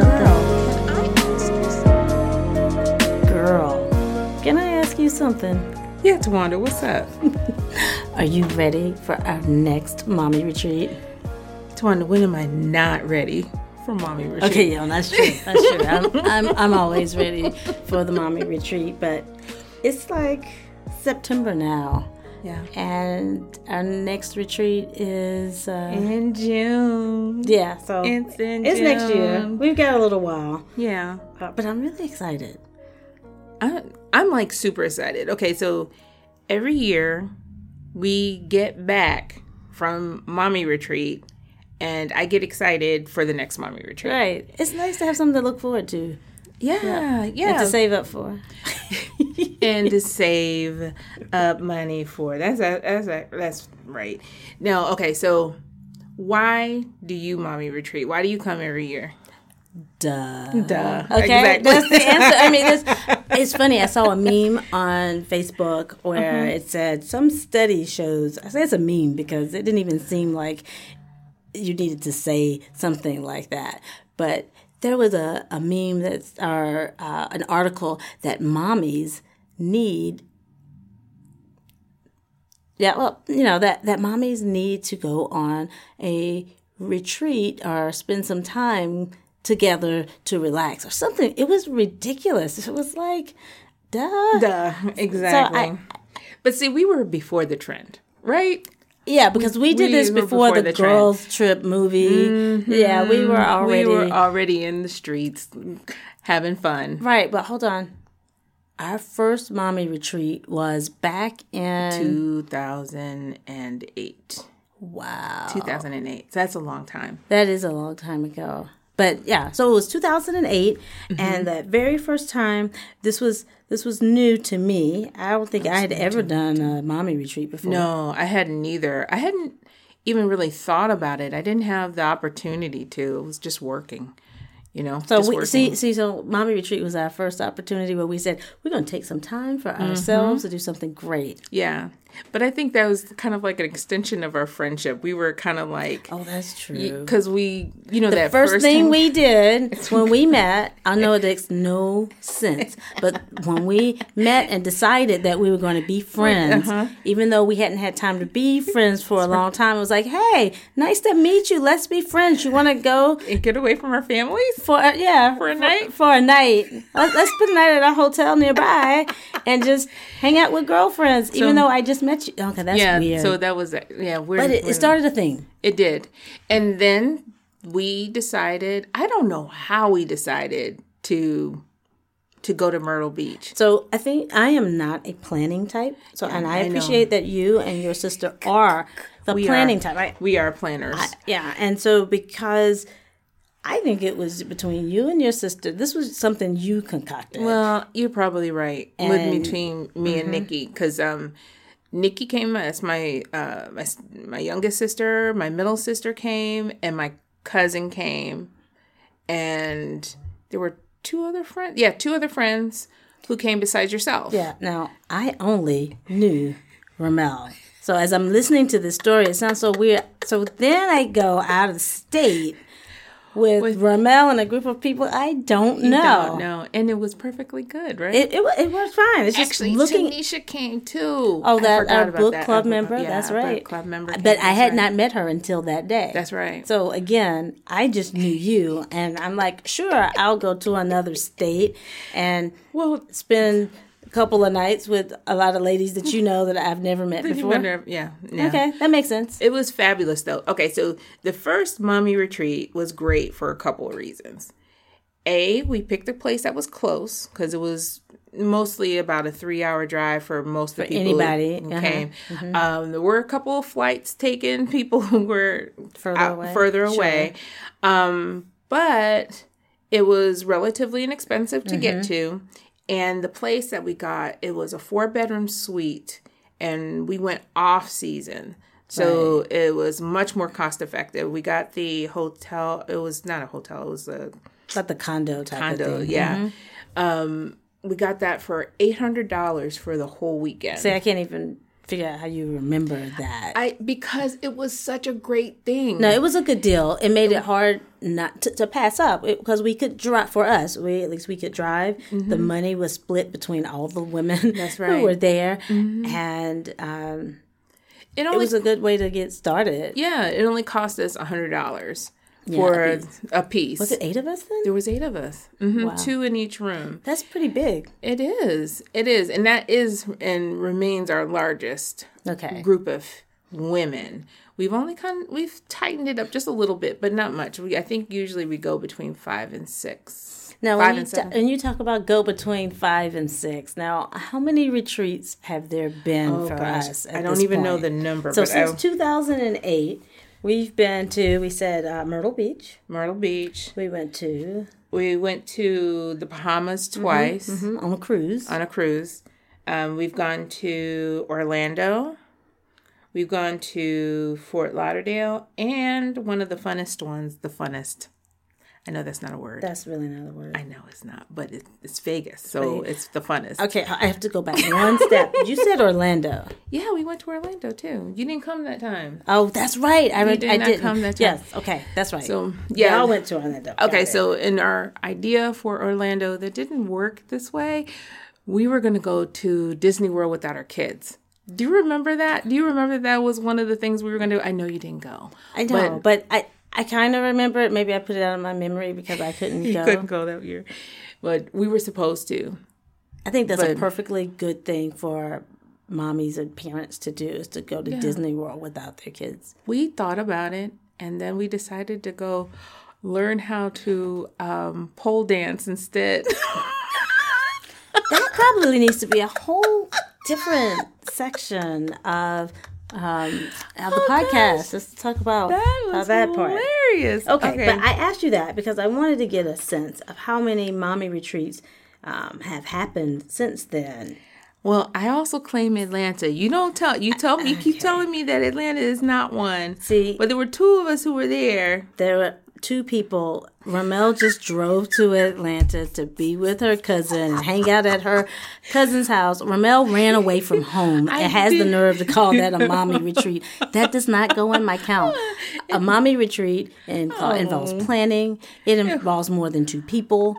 something? Girl, can I ask you something? Yeah, Tawanda, what's up? Are you ready for our next mommy retreat? Tawanda, when am I not ready for mommy retreat? Okay, yeah, that's true. That's true. I'm, I'm, I'm always ready for the mommy retreat, but it's like September now. Yeah. And our next retreat is uh, In June. yeah, so It's in it's next year. We've got a little while, Yeah. uh, but I'm really excited. I, I'm like super excited. Okay, so every year we get back from mommy retreat and I get excited for the next mommy retreat. Right. It's nice to have something to look forward to Yeah, yeah. and to save up for. and to save up money for that's a, that's a, that's right. Now, okay, so why do you mommy retreat? Why do you come every year? Duh. Duh. Okay, Exactly. that's the answer. I mean, it's, it's funny. I saw a meme on Facebook where mm-hmm. it said some study shows. I say it's a meme because it didn't even seem like you needed to say something like that. But there was a, a meme that's or uh, an article that mommies need. Yeah, well, you know that that mommies need to go on a retreat or spend some time together to relax or something. It was ridiculous. It was like, duh. Duh, exactly. I- but see, we were before the trend, right? Yeah, because we did this before, before the, the girls' trip movie. Mm-hmm. Yeah, we were already We were already in the streets having fun. right. But hold on, our first mommy retreat was back in 2008. wow, 2008. So that's a long time. that is a long time ago. But yeah, so it was 2008, Mm-hmm. and that very first time this was this was new to me. I don't think I had ever done a mommy retreat before. No, I hadn't either. I hadn't even really thought about it. I didn't have the opportunity to. It was just working, you know. So we working. see, see, so mommy retreat was our first opportunity where we said we're going to take some time for ourselves to do something great. Yeah. But I think that was kind of like an extension of our friendship. We were kind of like, Oh, that's true. because we, you know, that First, thing time- we did when we met, I know it makes no sense, but when we met and decided that we were going to be friends, Uh-huh. even though we hadn't had time to be friends for a long time, it was like, hey, nice to meet you. Let's be friends. You want to go and get away from our families. for a, yeah For a night? for a night. Let's, let's spend the night at a hotel nearby and just hang out with girlfriends. even though I just met you. Okay, that's Yeah. weird. So that was, yeah. We're, but it, it started a thing. It did. And then we decided, I don't know how we decided to to go to Myrtle Beach. So I think I am not a planning type. So and I, I know. appreciate that you and your sister are the We planning are, type. Right? We are planners. Yeah, and so because I think it was between you and your sister, this was something you concocted. well, you're probably right. And- With between me and Nikki, because um, Nikki came. That's my uh my my youngest sister. My middle sister came, and my cousin came, and there were two other friends. Yeah, two other friends who came besides yourself. yeah. Now I only knew Ramel. So as I'm listening to this story, it sounds so weird. So then I go out of state with, Ramel and a group of people I don't know. No, no, and it was perfectly good, right? It, it it was fine. It's just Actually, looking. Tanisha came too. Oh, that uh, our book that. club member. yeah, that's right. club member. But I had right. not met her until that day. That's right. So again, I just knew you, and I'm like, sure, I'll go to another state and well, spend couple of nights with a lot of ladies that you know that I've never met before. wonder- yeah, yeah. Okay, that makes sense. It was fabulous though. Okay, so the first mommy retreat was great for a couple of reasons. A, we picked a place that was close because it was mostly about a three-hour drive for most of the people anybody, who uh-huh, came. Um, there were a couple of flights taken, people who were Further out- away. further Sure. away. Um, but it was relatively inexpensive to Mm-hmm. get to, and the place that we got it was a four-bedroom suite, and we went off season. So it was much more cost effective. We got the hotel. It was not a hotel. It was a But the condo type condo. of thing. Mm-hmm. Yeah. Um, we got that for eight hundred dollars for the whole weekend. See, I can't even figure out how you remember that. I because it was such a great thing. no, it was a good deal. It made it hard not to, to pass up because we could drive for us. We at least we could drive. The money was split between all the women Mm-hmm. That's who right. were there, and um, it it was a good way to get started. yeah, it only cost us a hundred dollars a for piece. a piece. Was it eight of us then? There was eight of us, hmm Wow. two in each room. That's pretty big. It is, it is, and that is and remains our largest Okay. group of women. We've only kind of, we've tightened it up just a little bit, but not much. We I think usually we go between five and six. Now, five when you, and ta- seven. and you talk about go between five and six. Now, how many retreats have there been Oh for gosh, us? I don't even know the number. So since I, 2008, we've been to. We said uh, Myrtle Beach. Myrtle Beach. We went to We went to the Bahamas twice mhm, on a cruise. on a cruise. Um, we've gone to Orlando. We've gone to Fort Lauderdale, and one of the funnest ones, the funnest. I know that's not a word. That's really not a word. I know it's not, but it, it's Vegas, so it's the funnest. Okay, I have to go back one step. You said Orlando. Yeah, we went to Orlando too. You didn't come that time. Oh, that's right. I, re- did I not didn't come that time. Yes. Okay, that's right. So yeah, yeah, I went to Orlando. Okay, so in our idea for Orlando that didn't work this way, we were going to go to Disney World without our kids. Do you remember that? Do you remember that was one of the things we were going to do? I know you didn't go. I don't but, I I kind of remember it. Maybe I put it out of my memory because I couldn't You go. couldn't go that year. But we were supposed to. I think that's a perfectly good thing for mommies and parents to do is to go to Disney World without their kids. We thought about it and then we decided to go learn how to um, pole dance instead. That probably needs to be a whole different section of um of the podcast. Let's talk about Oh, that was that part. hilarious. Okay, but I asked you that because I wanted to get a sense of how many mommy retreats um, have happened since then. Well, I also claim Atlanta. You don't tell. You tell me. You keep telling me that Atlanta is not one. See- but there were two of us who were there. There were two people. Ramel just drove to Atlanta to be with her cousin and hang out at her cousin's house. Ramel ran away from home and has the nerve to call that a mommy retreat. That does not go in my count. A mommy retreat in- involves planning. It involves more than two people.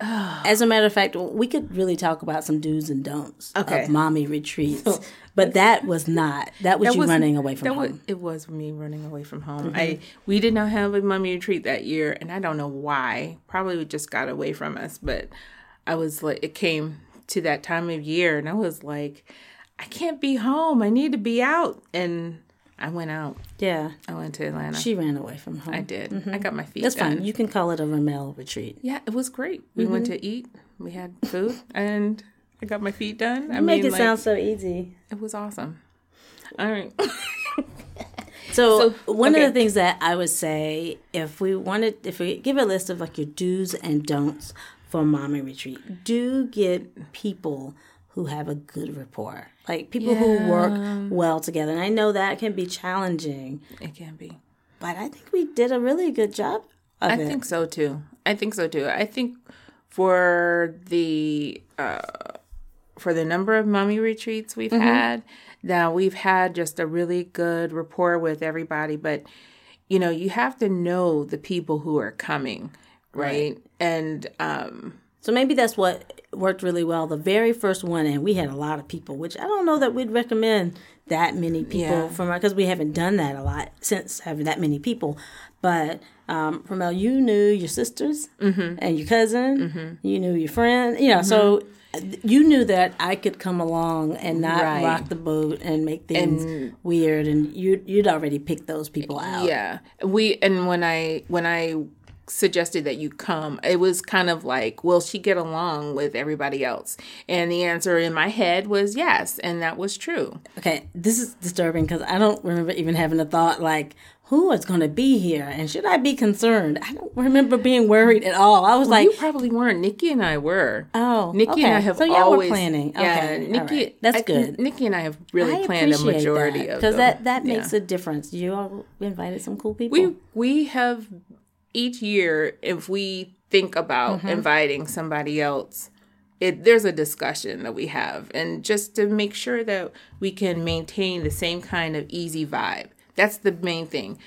Uh, As a matter of fact, we could really talk about some do's and don'ts Okay. of mommy retreats. But that was not. That was that you was- running away from home. Was, it was me running away from home. Mm-hmm. I we did not have a mummy retreat that year, and I don't know why. Probably we just got away from us. But I was like, it came to that time of year, and I was like, I can't be home. I need to be out, and I went out. yeah, I went to Atlanta. she ran away from home. I did. Mm-hmm. I got my feet. That's done. fine. You can call it a Ramel retreat. Yeah, it was great. We went mm-hmm. to eat. We had food, and I got my feet done. I You make mean, it like, sound so easy. It was awesome. All right. So, So, one okay. of the things that I would say, if we wanted, if we give a list of like your do's and don'ts for mommy retreat, do get people who have a good rapport, like people who work well together. And I know that can be challenging, it can be. but I think we did a really good job of I it. think so too. I think so too. I think for the uh, for the number of mummy retreats we've Mm-hmm. had, now we've had just a really good rapport with everybody. But you know, you have to know the people who are coming, right? And um, So maybe that's what worked really well. The very first one, and we had a lot of people, which I don't know that we'd recommend that many people Yeah. from because we haven't done that a lot since having that many people. But um, Ramel, you knew your sisters Mm-hmm. and your cousin, you knew your friend, you know, so you knew that I could come along and not Right. rock the boat and make things weird, and you you'd already picked those people out. Yeah. We and when I when I suggested that you come, it was kind of like, will she get along with everybody else? And the answer in my head was yes, and that was true. Okay, this is disturbing because I don't remember even having a thought like, who is going to be here and should I be concerned? I don't remember being worried at all. I was like, you probably weren't. Nikki and I were. oh, Nikki okay. and I have so y'all were always planning. Yeah, Okay, Nikki. right. that's I- good. Nikki and I have really I planned a majority that, of because that that Yeah. makes a difference. You all invited some cool people. we we have each year if we think about Mm-hmm. inviting somebody else it there's a discussion that we have and just to make sure that we can maintain the same kind of easy vibe that's the main thing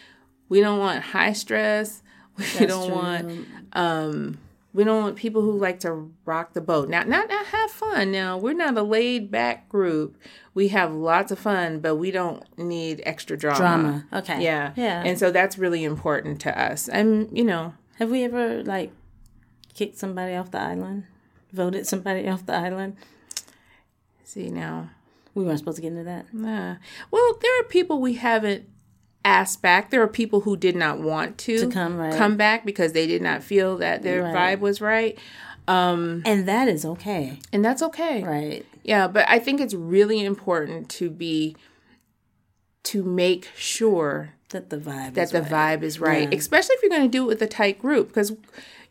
we don't want high stress we That's don't true. want um we don't want people who like to rock the boat now not, not have fun now we're not a laid back group we have lots of fun but we don't need extra drama Drama. Okay. yeah Yeah. and so that's really important to us and you know Have we ever like kicked somebody off the island? Voted somebody off the island? see now We weren't supposed to get into that. Nah. Well, there are people we haven't asked back. There are people who did not want to, To come, right. come back because they did not feel that their Right. vibe was right. Um, and that is okay. And that's okay. Right. Yeah, but I think it's really important to be to make sure That the vibe that is the right. vibe is right, Yeah. especially if you're going to do it with a tight group. Because,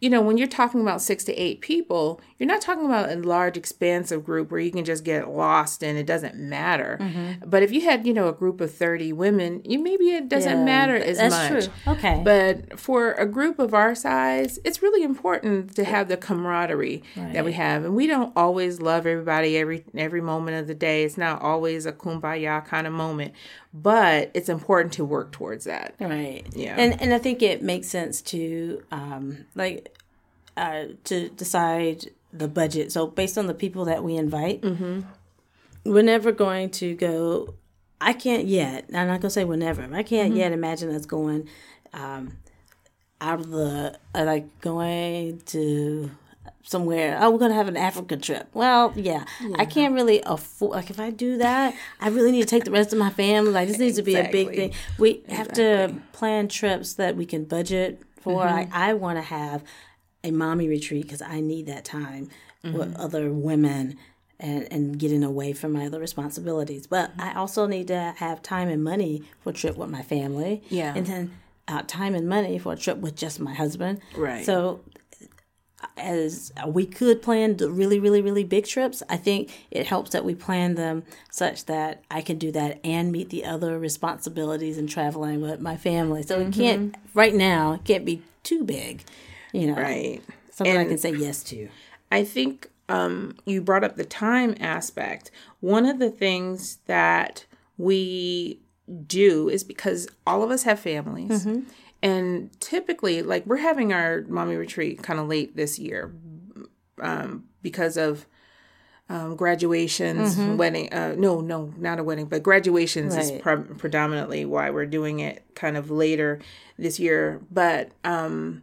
you know, when you're talking about six to eight people, you're not talking about a large, expansive group where you can just get lost and it doesn't matter. Mm-hmm. But if you had, you know, a group of 30 women, you maybe it doesn't Yeah, matter as that's much. true. Okay. But for a group of our size, it's really important to have the camaraderie that we have. And we don't always love everybody every every moment of the day. It's not always a kumbaya kind of moment, but it's important to work towards that. Right. Yeah. And and I think it makes sense to um like uh to decide the budget. So based on the people that we invite, Mm-hmm. we're never going to go. I can't yet. I'm not gonna say we're never. I can't Mm-hmm. yet imagine us going um out of the uh, like going to somewhere. Oh, we're gonna have an Africa trip. Well, yeah, I can't really afford. Like, if I do that, I really need to take the rest of my family. Like, this needs to be a big thing. We have to plan trips that we can budget for. Mm-hmm. I, I want to have a mommy retreat because I need that time Mm-hmm. with other women. And, and getting away from my other responsibilities. But I also need to have time and money for a trip with my family. Yeah. And then uh, time and money for a trip with just my husband. Right. So as we could plan the really, really, really big trips, I think it helps that we plan them such that I can do that and meet the other responsibilities and traveling with my family. So it can't right now it can't be too big, you know. Right. Something I can say yes to. I think um, you brought up the time aspect. One of the things that we do is because all of us have families. And typically, like we're having our mommy retreat kind of late this year um, because of um, graduations, wedding. Uh, no, no, not a wedding, but graduations is pre- predominantly why we're doing it kind of later this year. But um,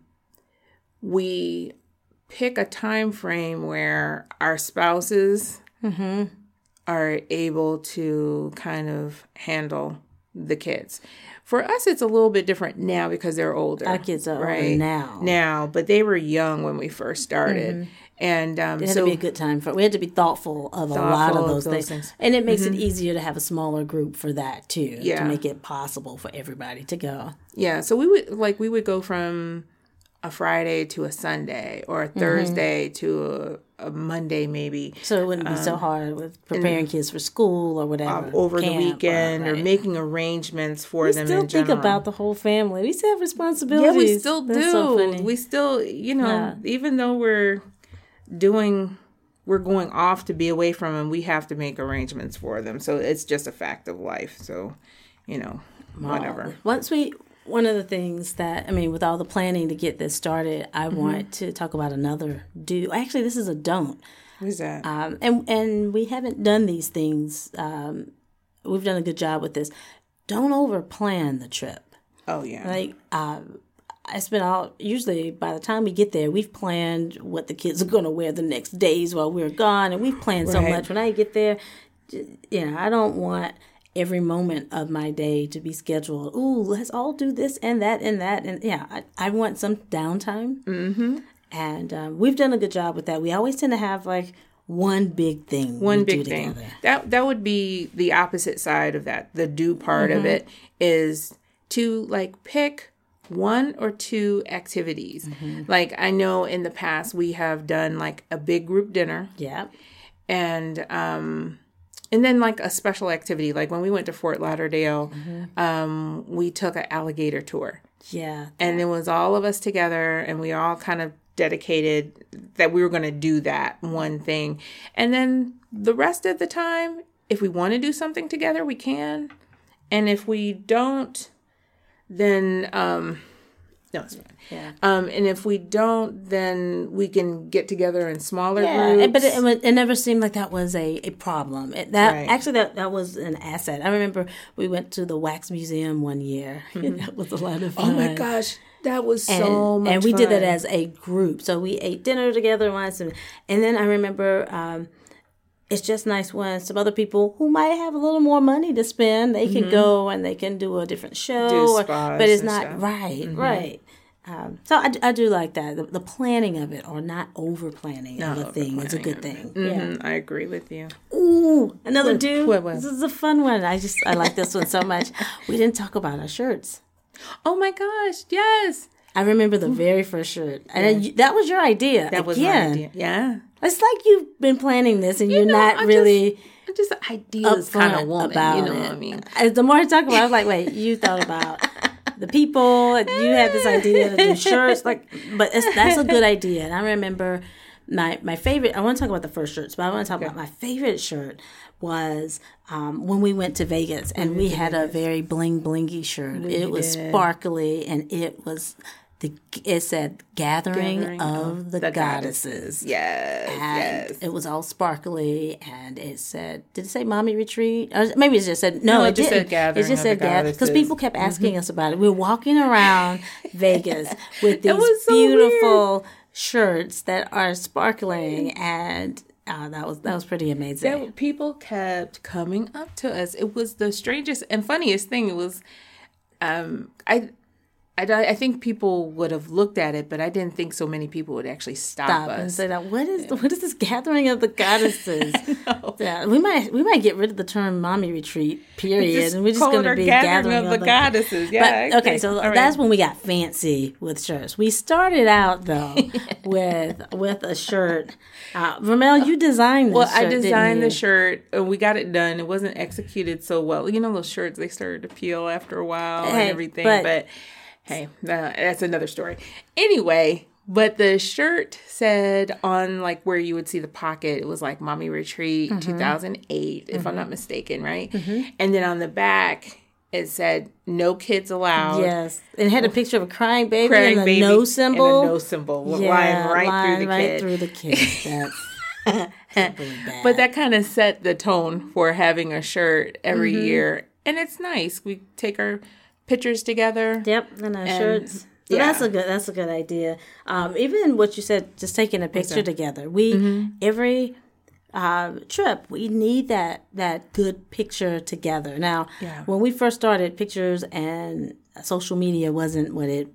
we pick a time frame where our spouses mm-hmm. are able to kind of handle the kids. For us, it's a little bit different now because they're older. Our kids are older now. Now, but they were young when we first started, mm-hmm. and um, It had so to be a good time for. We had to be thoughtful of a lot Thoughtful of of those, those things. things. and it makes it mm-hmm. easier to have a smaller group for that too. Yeah. to make it possible for everybody to go. Yeah, so we would like we would go from a Friday to a Sunday or a Mm-hmm. Thursday to a, a Monday maybe So it wouldn't be so hard with preparing kids for school or whatever um, over the weekend or right. making arrangements for We them still in think general. about the whole family. We still have responsibilities. yeah, we still do. That's so funny. we still, you know, Yeah. even though we're doing we're going off to be away from them, we have to make arrangements for them. So it's just a fact of life. So, you know, whatever. Once we, one of the things that I mean, with all the planning to get this started, I Mm-hmm. want to talk about another do. Actually, this is a don't. What is that? Um, and and we haven't done these things. Um, we've done a good job with this. Don't over plan the trip. oh yeah. Like um, I spent all usually by the time we get there, we've planned what the kids are going to wear the next days while we're gone, and we've planned so much. When I get there, you know, I don't want every moment of my day to be scheduled. Ooh, let's all do this and that and that, and yeah, I, I want some downtime. Mm-hmm. And um, we've done a good job with that. We always tend to have like one big thing. one big thing together. that that would be the opposite side of that the do part Mm-hmm. of it is to like pick one or two activities Mm-hmm. like i know in the past we have done like a big group dinner Yeah. and um and then like a special activity like when we went to fort lauderdale Mm-hmm. um we took an alligator tour Yeah. and it was all of us together and we all kind of dedicated that we were going to do that one thing. And then the rest of the time, if we want to do something together, we can. And if we don't, then um no, it's fine. Yeah. Um, and if we don't, then we can get together in smaller Yeah, groups. but it, it, it never seemed like that was a, a problem. It, that Right. actually that, that was an asset. I remember we went to the wax museum one year. and that was a lot of fun. oh my gosh, that was and, so much and we did that as a group. So we ate dinner together once, and, and then I remember um, it's just nice when some other people who might have a little more money to spend, they can go and they can do a different show, Mm-hmm. Or- but it's not stuff. Mm-hmm. right, right. Um, so I, I do like that the, the planning of it, or not over planning of a thing, is a good thing. Yeah. Mhm, I agree with you. Ooh, another What- dude. what- what? This is a fun one. I just I like this one so much. We didn't talk about our shirts. Oh my gosh, yes, I remember the very first shirt, and you- that was your idea. that was Again, my idea. Yeah, It's like you've been planning this, and you are not I really I'm just an ideas kind of woman. about You know it. what I mean? As the more I talk about, it, I was like, wait, you thought about the people. You had this idea to do shirts, like, but it's, that's a good idea. And I remember my my favorite. I want to talk about the first shirts, but I want to talk about my favorite shirt was um, when we went to Vegas and we had a very bling blingy shirt. It was did. sparkly and it was the it said gathering, Gathering of the, goddesses. Yes, And yes. it was all sparkly, and it said, "Did it say mommy retreat?" Or maybe it just said no. No, it, it just didn't. said gathering It just of said the gather because people kept asking us about it. We were walking around Vegas with these so beautiful shirts that are sparkling, and uh, that was that was pretty amazing. people kept coming up to us. It was the strangest and funniest thing. It was, um, I, I, I think people would have looked at it, but I didn't think so many people would actually stop, Stop and say that. What is what is this gathering of the goddesses? Yeah, we might we might get rid of the term mommy retreat. Period, and we're just going to be gathering gathering of the goddesses. Yeah. But, okay, so right. that's when we got fancy with shirts. We started out though with with a shirt. Uh, Ramel, you designed Well, shirt, I designed the shirt and we got it done. It wasn't executed so well. You know those shirts they started to peel after a while Hey, and everything. but- But, hey, uh, that's another story. Anyway, but the shirt said on like where you would see the pocket, it was like "Mommy Retreat Mm-hmm. 2008," if I'm not mistaken, right? And then on the back it said "No kids allowed." Yes, it had a picture of a crying baby Crying and a baby no and symbol. a no symbol yeah, lying right lying through the right kid. through the kid. That's, that's really bad. But that kind of set the tone for having a shirt every Mm-hmm. year. And it's nice. We take our pictures together. Yep, and our shirts. So yeah. that's a good that's a good idea. Um, even what you said, just taking a picture together. We Mm-hmm. every uh, trip we need that that good picture together. Now, Yeah. when we first started, pictures and social media wasn't what it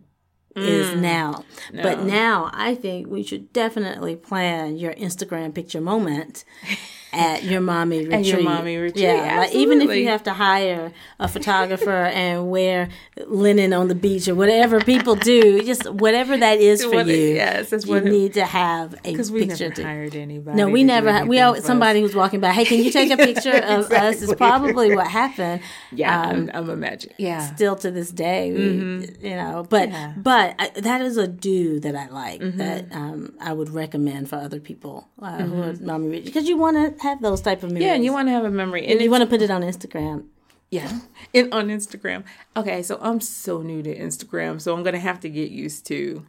is Mm. now. But now I think we should definitely plan your Instagram picture moment at your mommy retreat. At your mommy retreat, Yeah, like even if you have to hire a photographer and wear linen on the beach or whatever people do, just whatever that is for What you. it- yes, that's you it- need to have a Because we picture. never to- hired anybody. no, we never. Had, we always, somebody was walking by. Hey, can you take a picture of us? Is probably what happened. Yeah, Um, I'm, I'm imagining. Yeah. still to this day, we, you know. But Mm-hmm. Yeah. Mm-hmm. but I, that is a do that I like that um, I would recommend for other people uh, who are mommy because you want to have those type of memories. Yeah, and you want to have a memory. And you want to put it on Instagram. Yeah, and on Instagram. Okay, so I'm so new to Instagram, so I'm gonna have to get used to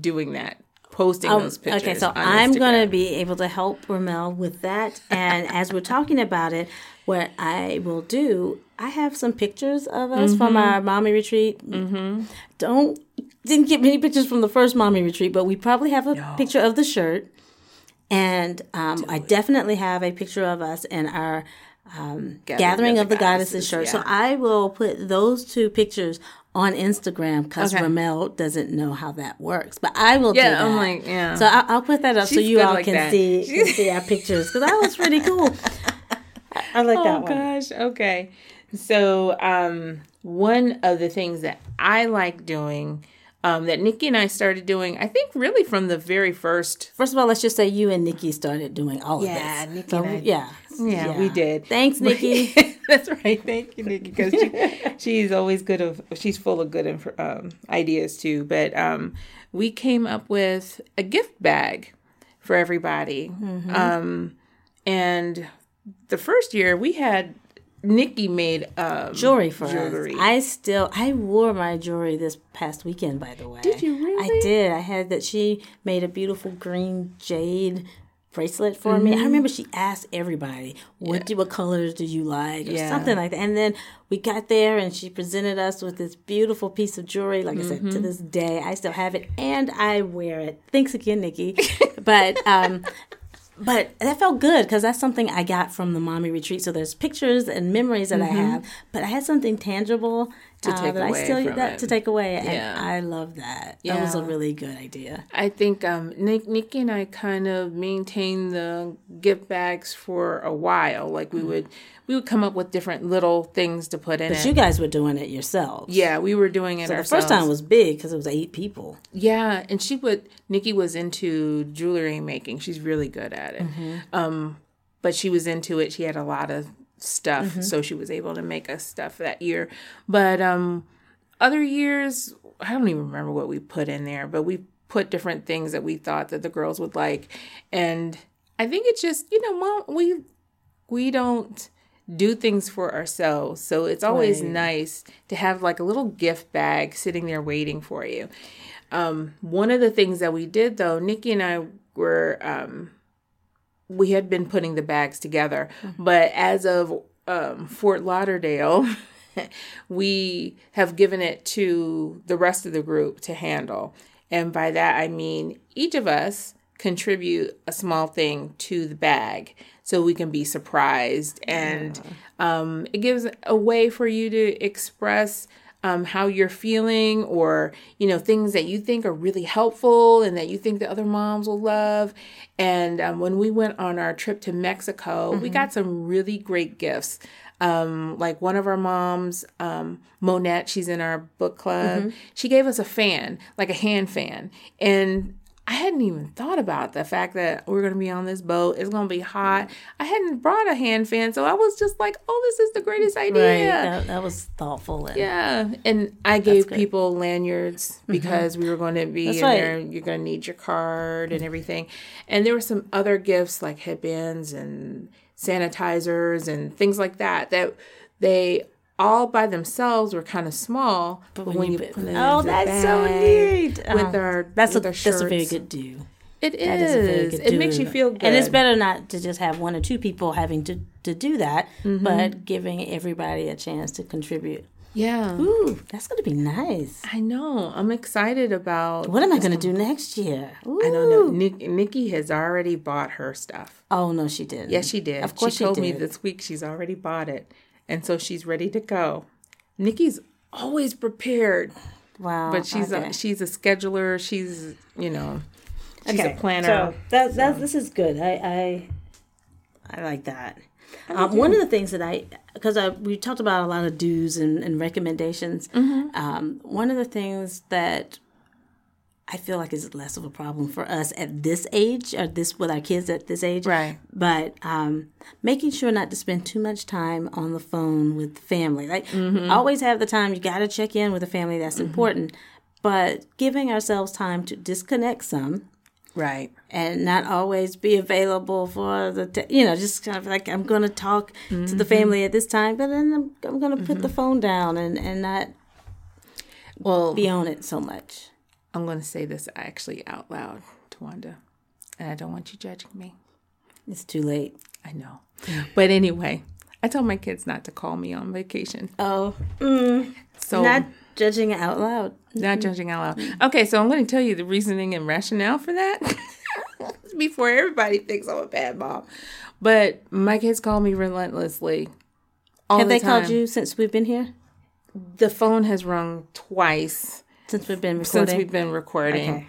doing that, posting those pictures. Oh, Okay, so I'm going to be able to help Ramel with that. And as we're talking about it, what I will do, I have some pictures of us Mm-hmm. from our mommy retreat. Mm-hmm. Don't didn't get many pictures from the first mommy retreat, but we probably have a picture of the shirt. And um, I definitely have a picture of us in our um, Gathering, of the, Goddesses, shirt. So. I will put those two pictures on Instagram because Okay. Ramel doesn't know how that works. But I will do Yeah, that. I'm like, yeah. So I'll, I'll put that up so you all like can that. see can see our pictures because that was pretty cool. I, I like Oh that one. gosh. Okay. So um, one of the things that I like doing, um, that Nikki and I started doing, I think really from the very first. First of all, let's just say you and Nikki started doing all Yeah, of this. Nikki So, and I- yeah, Yeah, we did. Thanks, Nikki. That's right. Thank you, Nikki, because she, she's always good of she's full of good inf- um, ideas too. But um, we came up with a gift bag for everybody, um, and the first year we had Nikki made um, jewelry for jewelry. us. I still I wore my jewelry this past weekend. By the way, Did you really? I did. I had that. She made a beautiful green jade bracelet for me. I remember she asked everybody, "What do what colors do you like?" or Yeah. something like that. And then we got there, and she presented us with this beautiful piece of jewelry. Like I said, to this day, I still have it, and I wear it. Thanks again, Nikki. but um, but that felt good because that's something I got from the mommy retreat. So there's pictures and memories that I mm-hmm. have, but I had something tangible to take that away I still that it. to take away, Yeah. and I love that. That was a really good idea. I think um, Nick, Nikki and I kind of maintained the gift bags for a while. Like we would, we would come up with different little things to put in But it. you guys were doing it yourselves. yeah, we were doing it ourselves. The first time was big because it was eight people. Yeah, and she would. Nikki was into jewelry making. She's really good at it. Um, but she was into it. She had a lot of stuff, so she was able to make us stuff that year. But um, other years, I don't even remember what we put in there. But we put different things that we thought that the girls would like, and I think it's just you know, mom, we we don't do things for ourselves. So it's always Right. nice to have like a little gift bag sitting there waiting for you. Um, one of the things that we did though, Nikki and I were, um, we had been putting the bags together, but as of um, Fort Lauderdale, we have given it to the rest of the group to handle. And by that, I mean each of us contribute a small thing to the bag so we can be surprised. And um, it gives a way for you to express um, how you're feeling or, you know, things that you think are really helpful and that you think the other moms will love. And um, when we went on our trip to Mexico, we got some really great gifts um, like one of our moms, um, Monette, she's in our book club. She gave us a fan, like a hand fan, and I hadn't even thought about the fact that we're going to be on this boat. It's going to be hot. I hadn't brought a hand fan, so I was just like, "Oh, this is the greatest idea." Right. That, that was thoughtful. And Yeah, and I gave people lanyards mm-hmm. because we were going to be in right. there. You're going to need your card and everything. And there were some other gifts like headbands and sanitizers and things like that that they all by themselves were kind of small. But, when, you, put, them oh, the that's so neat. with Oh, our that's a with our that's a very good do. It is a good It makes you feel good. And it's better not to just have one or two people having to, to do that, Mm-hmm. but giving everybody a chance to contribute. Yeah, Ooh, that's going to be nice. I know. I'm excited about. What am I going to do next year? Ooh. I don't know. Nick, Nikki has already bought her stuff. Oh, no, she didn't. Yes, she did. Of course she she told me this week she's already bought it, and so she's ready to go. Nikki's always prepared, Wow. but she's okay. a, she's a scheduler. She's you know she's a planner. So that, that this is good. I I, I like that. Um, one of the things that I because I we talked about a lot of do's and, and recommendations. Mm-hmm. Um, one of the things that I feel like is less of a problem for us at this age, or this with our kids at this age, Right. But um, making sure not to spend too much time on the phone with family. Like Mm-hmm. always have the time. You got to check in with the family. That's important. But giving ourselves time to disconnect some right. and not always be available for the te- you know just kind of like i'm going to talk to the family at this time but then i'm, I'm going to put the phone down and, and not Well, be on it so much I'm going to say this actually out loud to Wanda, and I don't want you judging me. it's too late I know, but anyway, I told my kids not to call me on vacation. oh mm, So not judging out loud Not judging out loud. Okay, so I'm going to tell you the reasoning and rationale for that before everybody thinks I'm a bad mom. But my kids call me relentlessly. All have the they called you since we've been here The phone has rung twice since we've been recording since we've been recording. Okay.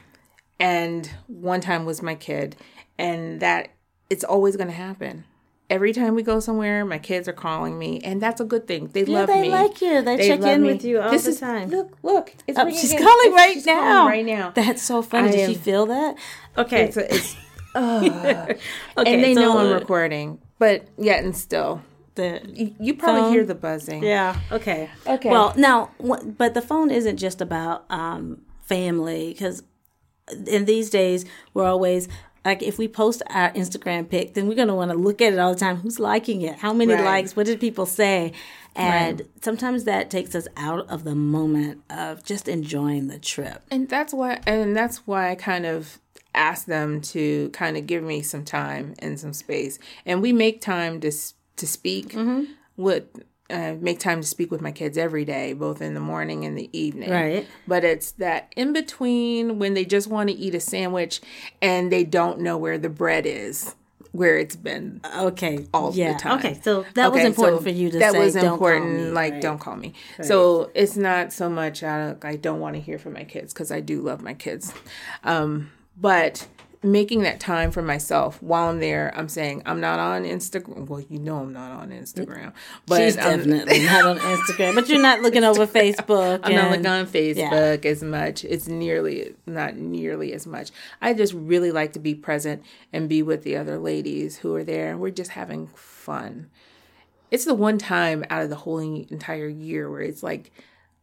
And one time was my kid. And that it's always going to happen. Every time we go somewhere, my kids are calling me, and that's a good thing. They yeah love they me. They like you they, check in me. with you all This the is- time Look, look. It's Oh, she's again. calling right she's now calling right now. that's so funny I did am- she feel that okay It's, a, it's okay and they so- know I'm recording, but yet and still, the You probably phone? hear the buzzing. Yeah. Okay. Okay. Well, now, but the phone isn't just about um, family because in these days we're always like if we post our Instagram pic, then we're gonna want to look at it all the time. Who's liking it? How many Right. likes? What did people say? And sometimes that takes us out of the moment of just enjoying the trip. And that's why and that's why I kind of asked them to kind of give me some time and some space. And we make time to s- to speak would uh, make time to speak with my kids every day, both in the morning and the evening. Right. But it's that in between when they just want to eat a sandwich and they don't know where the bread is, where it's been Okay. all yeah. the time. Okay. So that was important so for you to that say. was don't important. Call me. like, Right. don't call me. So it's not so much I, I don't want to hear from my kids because I do love my kids, um, but making that time for myself while I'm there, I'm saying I'm not on Instagram. Well, you know I'm not on Instagram, but She's I'm, definitely not on Instagram, but you're not looking over Facebook. I'm not looking on Facebook as much. It's nearly not nearly as much. I just really like to be present and be with the other ladies who are there. and We're just having fun. It's the one time out of the whole entire year where it's like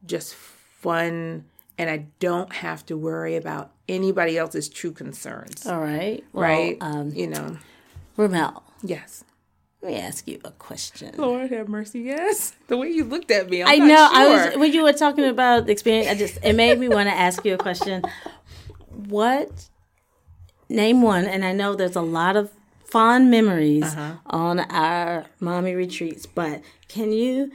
just fun and I don't have to worry about anybody else's true concerns. All right. Well, right? Um, you know. Ramel, Yes. let me ask you a question. Lord have mercy. Yes. The way you looked at me, I'm I know. I was when you were talking about the experience. I just it made me want to ask you a question. What name one? And I know there's a lot of fond memories Uh-huh. on our mommy retreats, but can you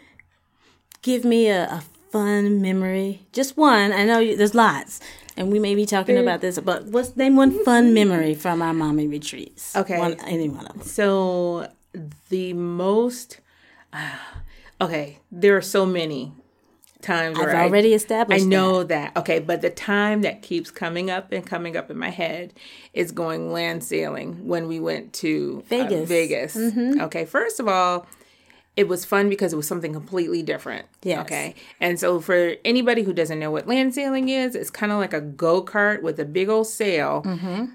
give me a, a fun memory? Just one. I know you, there's lots. And we may be talking about this, but what's name one fun memory from our mommy retreats? Okay. one, any one of them. So the most okay, there are so many times I've I- already I, established. know that. Okay, but the time that keeps coming up and coming up in my head is going land sailing when we went to uh, Vegas. Vegas. Okay, first of all, it was fun because it was something completely different. Yeah. Okay. And so for anybody who doesn't know what land sailing is, it's kind of like a go-kart with a big old sail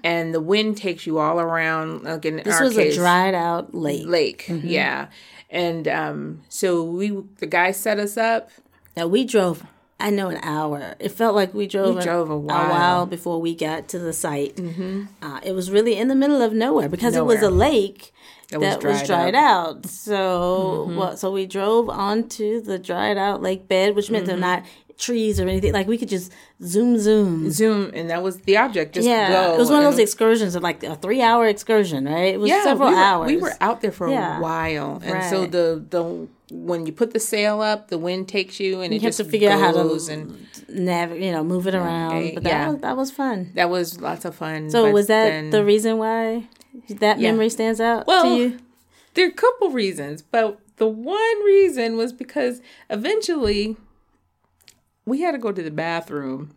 and the wind takes you all around like in Mm-hmm. This was case, a dried out lake. lake. Yeah. And um so we the guy set us up. Now we drove. I know an hour. It felt like we drove, We drove a while. while before we got to the site. Mm-hmm. Uh, it was really in the middle of nowhere because it was a lake That was that was dried dried out. So, mm-hmm. well, so we drove onto the dried out lake bed, which meant they're mm-hmm. not trees or anything. Like we could just zoom, zoom. Zoom and that was the object. Just Yeah, go. it was one of those excursions of like a three-hour excursion, right? It was yeah, several we were, hours. We were out there for Yeah. a while, and so the the when you put the sail up, the wind takes you, and it you have just to figure out how goes to and nav- you know, move it around. Okay, But that yeah. was that was fun. that was lots of fun. So was that then- the reason why that Yeah. memory stands out Well, to you? There are a couple reasons, but the one reason was because eventually we had to go to the bathroom.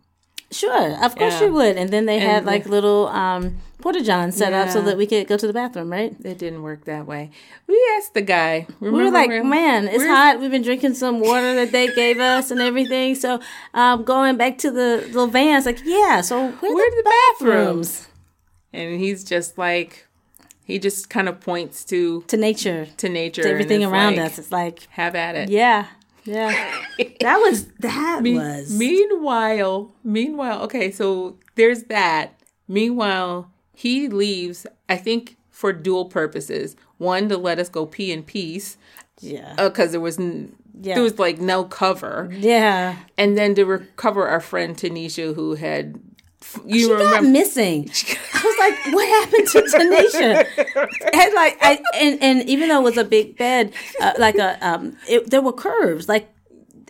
Sure, of course Yeah. you would. And then they had And like little um, porta johns set up so that we could go to the bathroom, right? It didn't work that way. We asked the guy. We were like, when- man, it's hot. We've been drinking some water that they gave us and everything. So um, going back to the little vans, like, yeah, so where, Where the, are the bathrooms? bathrooms? And he's just like, he just kind of points to To nature, to nature, to everything around like, us. It's like, Have at it. yeah, yeah. that was, that was. Meanwhile, meanwhile, okay, so there's that. Meanwhile, he leaves. I think for dual purposes. One to let us go pee in peace yeah. Uh, because there was n- Yeah. there was like no cover, yeah. and then to recover our friend Tanisha who had. You She got missing. I was like, "What happened to Tanisha?" and like, I and and even though it was a big bed, uh, like a um, it, there were curves, like,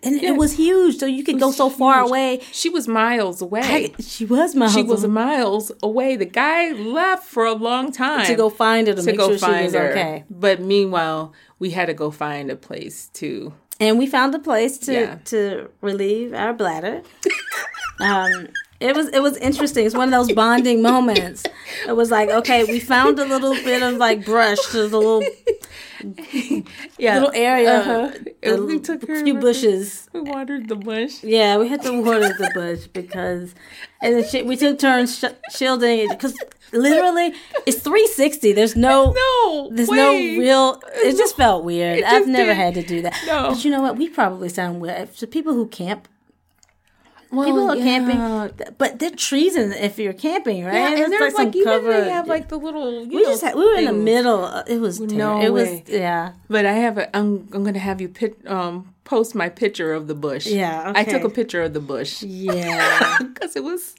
and it was huge, so you could go so far away. She was miles away. She was my she was miles away. The guy left for a long time to go find her to, to make go sure she find was her. okay. But meanwhile, we had to go find a place to. And we found a place to Yeah. to relieve our bladder. um, it was it was interesting. It's one of those bonding moments. It was like, okay, we found a little bit of like brush, there's a little yeah, little area, Uh-huh. the we took her few bushes. We watered the bush. Yeah, we had to water the bush because, and then she, we took turns sh- shielding it because literally it's 360. There's no, No, there's wait. no real. It just felt weird. It I've never did. had to do that. No. But you know what? We probably sound weird to people who camp. Well, People are yeah. camping, but there are trees in if you're camping, right? Yeah, and It's there's like, some even cover. they have like the little. We know, just had, we were in the middle. uh, It was No terrible. it was way. yeah. But I have a. I'm. I'm gonna have you pit, um post my picture of the bush. Yeah, I took a picture of the bush Yeah. because it was.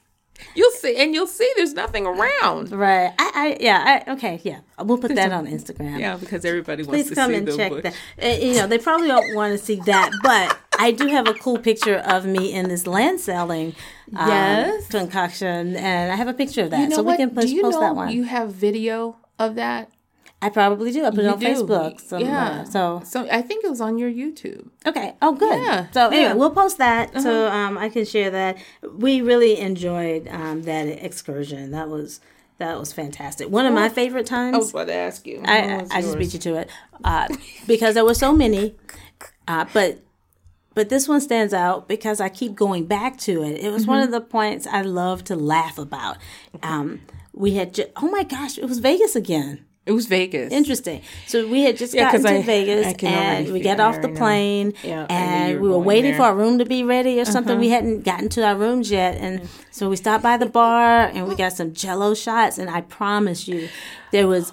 You'll see, and you'll see. There's nothing around. right. I, I yeah. I, okay. Yeah. We'll put that on Instagram. Yeah, because everybody wants Please to come see and the check bush. that. Uh, you know, they probably don't want to see that, but I do have a cool picture of me in this land selling um, Yes. concoction, and I have a picture of that, You know so what? we can post, Do you post know that one. you have video of that? I probably do. I put it on do. Facebook. Somewhere. Yeah. So So I think it was on your YouTube. okay. Oh, good. Yeah, So anyway, yeah. Uh-huh. we'll post that so um, I can share that. We really enjoyed um, that excursion. That was that was fantastic. One of my favorite times. I was about to ask you. I, I, just beat you to it uh, because there were so many, uh, but but this one stands out because I keep going back to it. It was one Mm-hmm. of the points I love to laugh about. Um, we had ju- oh my gosh, it was Vegas again. It was Vegas. Interesting. So we had just Yeah, gotten to I- Vegas I and we got off the plane Yeah, I knew you and were we were waiting there. Uh-huh. for our room to be ready or something. We hadn't gotten to our rooms yet. And so we stopped by the bar and we got some jello shots. And I promise you, there was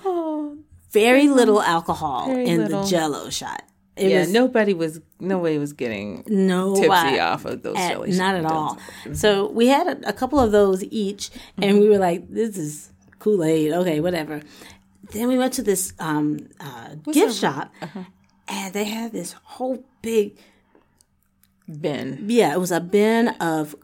very little alcohol Oh, Very in little. the jello shot. It Yeah, was nobody was nobody was getting no tipsy off of those at- jelly not at all. So we had a, a couple of those each, and Mm-hmm. we were like, "This is Kool Aid, okay, whatever." Then we went to this um, uh, gift shop, Uh-huh. and they had this whole big, bin. yeah, it was a bin of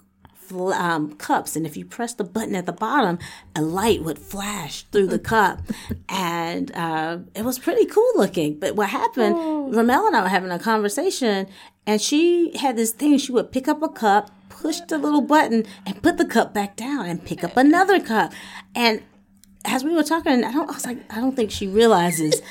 um, cups, and if you press the button at the bottom, a light would flash through the cup, and uh, it was pretty cool looking. But what happened? Ramel and I were having a conversation, and she had this thing. She would pick up a cup, push the little button, and put the cup back down, and pick up another cup. And as we were talking, I don't. I was like, I don't think she realizes,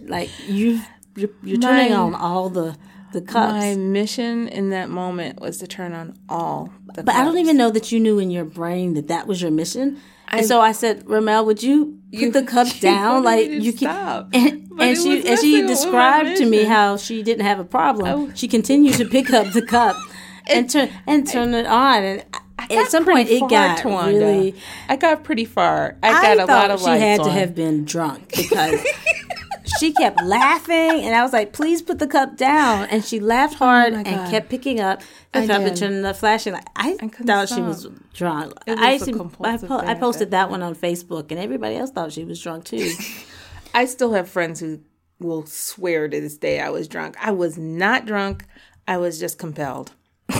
like you, you're, you're turning on all the the cups. My mission in that moment was to turn on all the But I don't even know that you knew in your brain that that was your mission. And so I said, Ramel, would you put the cups down? Like you can. stop. And, and she and she messing with my described to me how she didn't have a problem. Oh. She continued to pick up the cup and turn and turn it on. And at some point, it got Tawanda. really. I got pretty far. I I got a lot of she had to have been drunk because she kept laughing, and I was like, "Please put the cup down." And she laughed oh hard Oh and kept picking up the I cup and turning the flashing light. I, couldn't thought she was drunk. Was I actually, I, po- I posted that one on Facebook, and everybody else thought she was drunk too. I still have friends who will swear to this day I was drunk. I was not drunk. I was just compelled.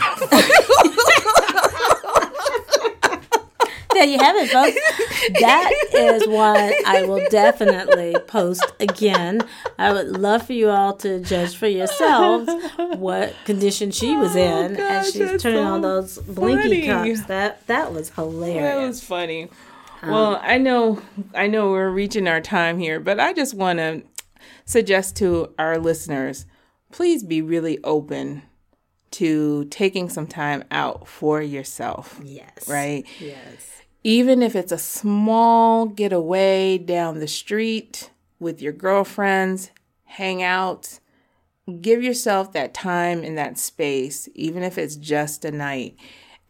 there you have it, folks. That is one I will definitely post again. I would love for you all to judge for yourselves what condition she was oh, in gosh, as she's turning so on those blinky funny. cups. That that was hilarious. That was funny. Um, well, I know I know we're reaching our time here, but I just want to suggest to our listeners, please be really open to taking some time out for yourself. yes. Right? Yes. Even if it's a small getaway down the street with your girlfriends, hang out, give yourself that time and that space, even if it's just a night.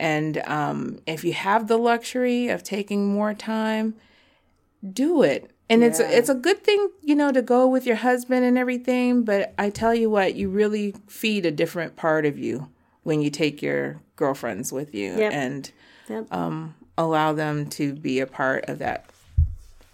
And um, if you have the luxury of taking more time, do it. And it's it's a good thing, you know, to go with your husband and everything. But I tell you what, you really feed a different part of you when you take your girlfriends with you Yep. and Yep. um, allow them to be a part of that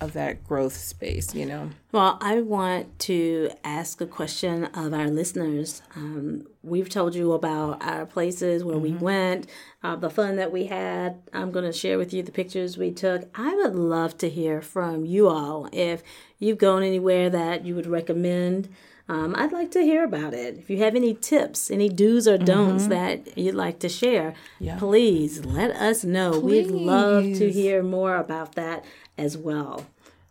of that growth space. You know. Well, I want to ask a question of our listeners. Um, we've told you about our places where we went, uh, the fun that we had. I'm going to share with you the pictures we took. I would love to hear from you all. If you've gone anywhere that you would recommend, um, I'd like to hear about it. If you have any tips, any do's or don'ts that you'd like to share, please let us know. We'd love to hear more about that as well.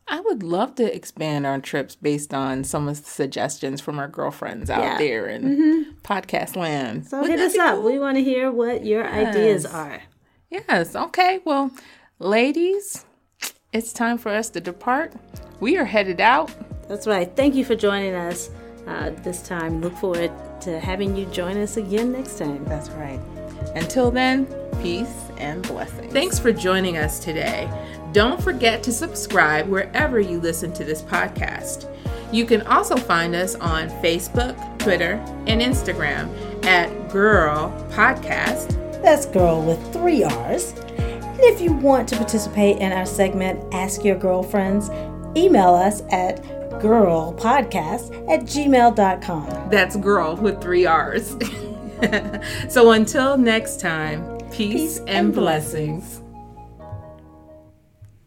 I would love to expand our trips based on some of the suggestions from our girlfriends out Yeah. there in podcast land. So Wouldn't hit us up. cool? We want to hear what your ideas are. Yes. Okay. Well, ladies, it's time for us to depart. We are headed out. That's right. Thank you for joining us uh, this time. Look forward to having you join us again next time. That's right. Until then, peace and blessings. Thanks for joining us today. Don't forget to subscribe wherever you listen to this podcast. You can also find us on Facebook, Twitter, and Instagram at Girrrl Podcast. That's girl with three R's. And if you want to participate in our segment, Ask Your Girlfriends, email us at girrrlpodcast at gmail.com. That's girl with three R's. so until next time, peace, Peace and and blessings.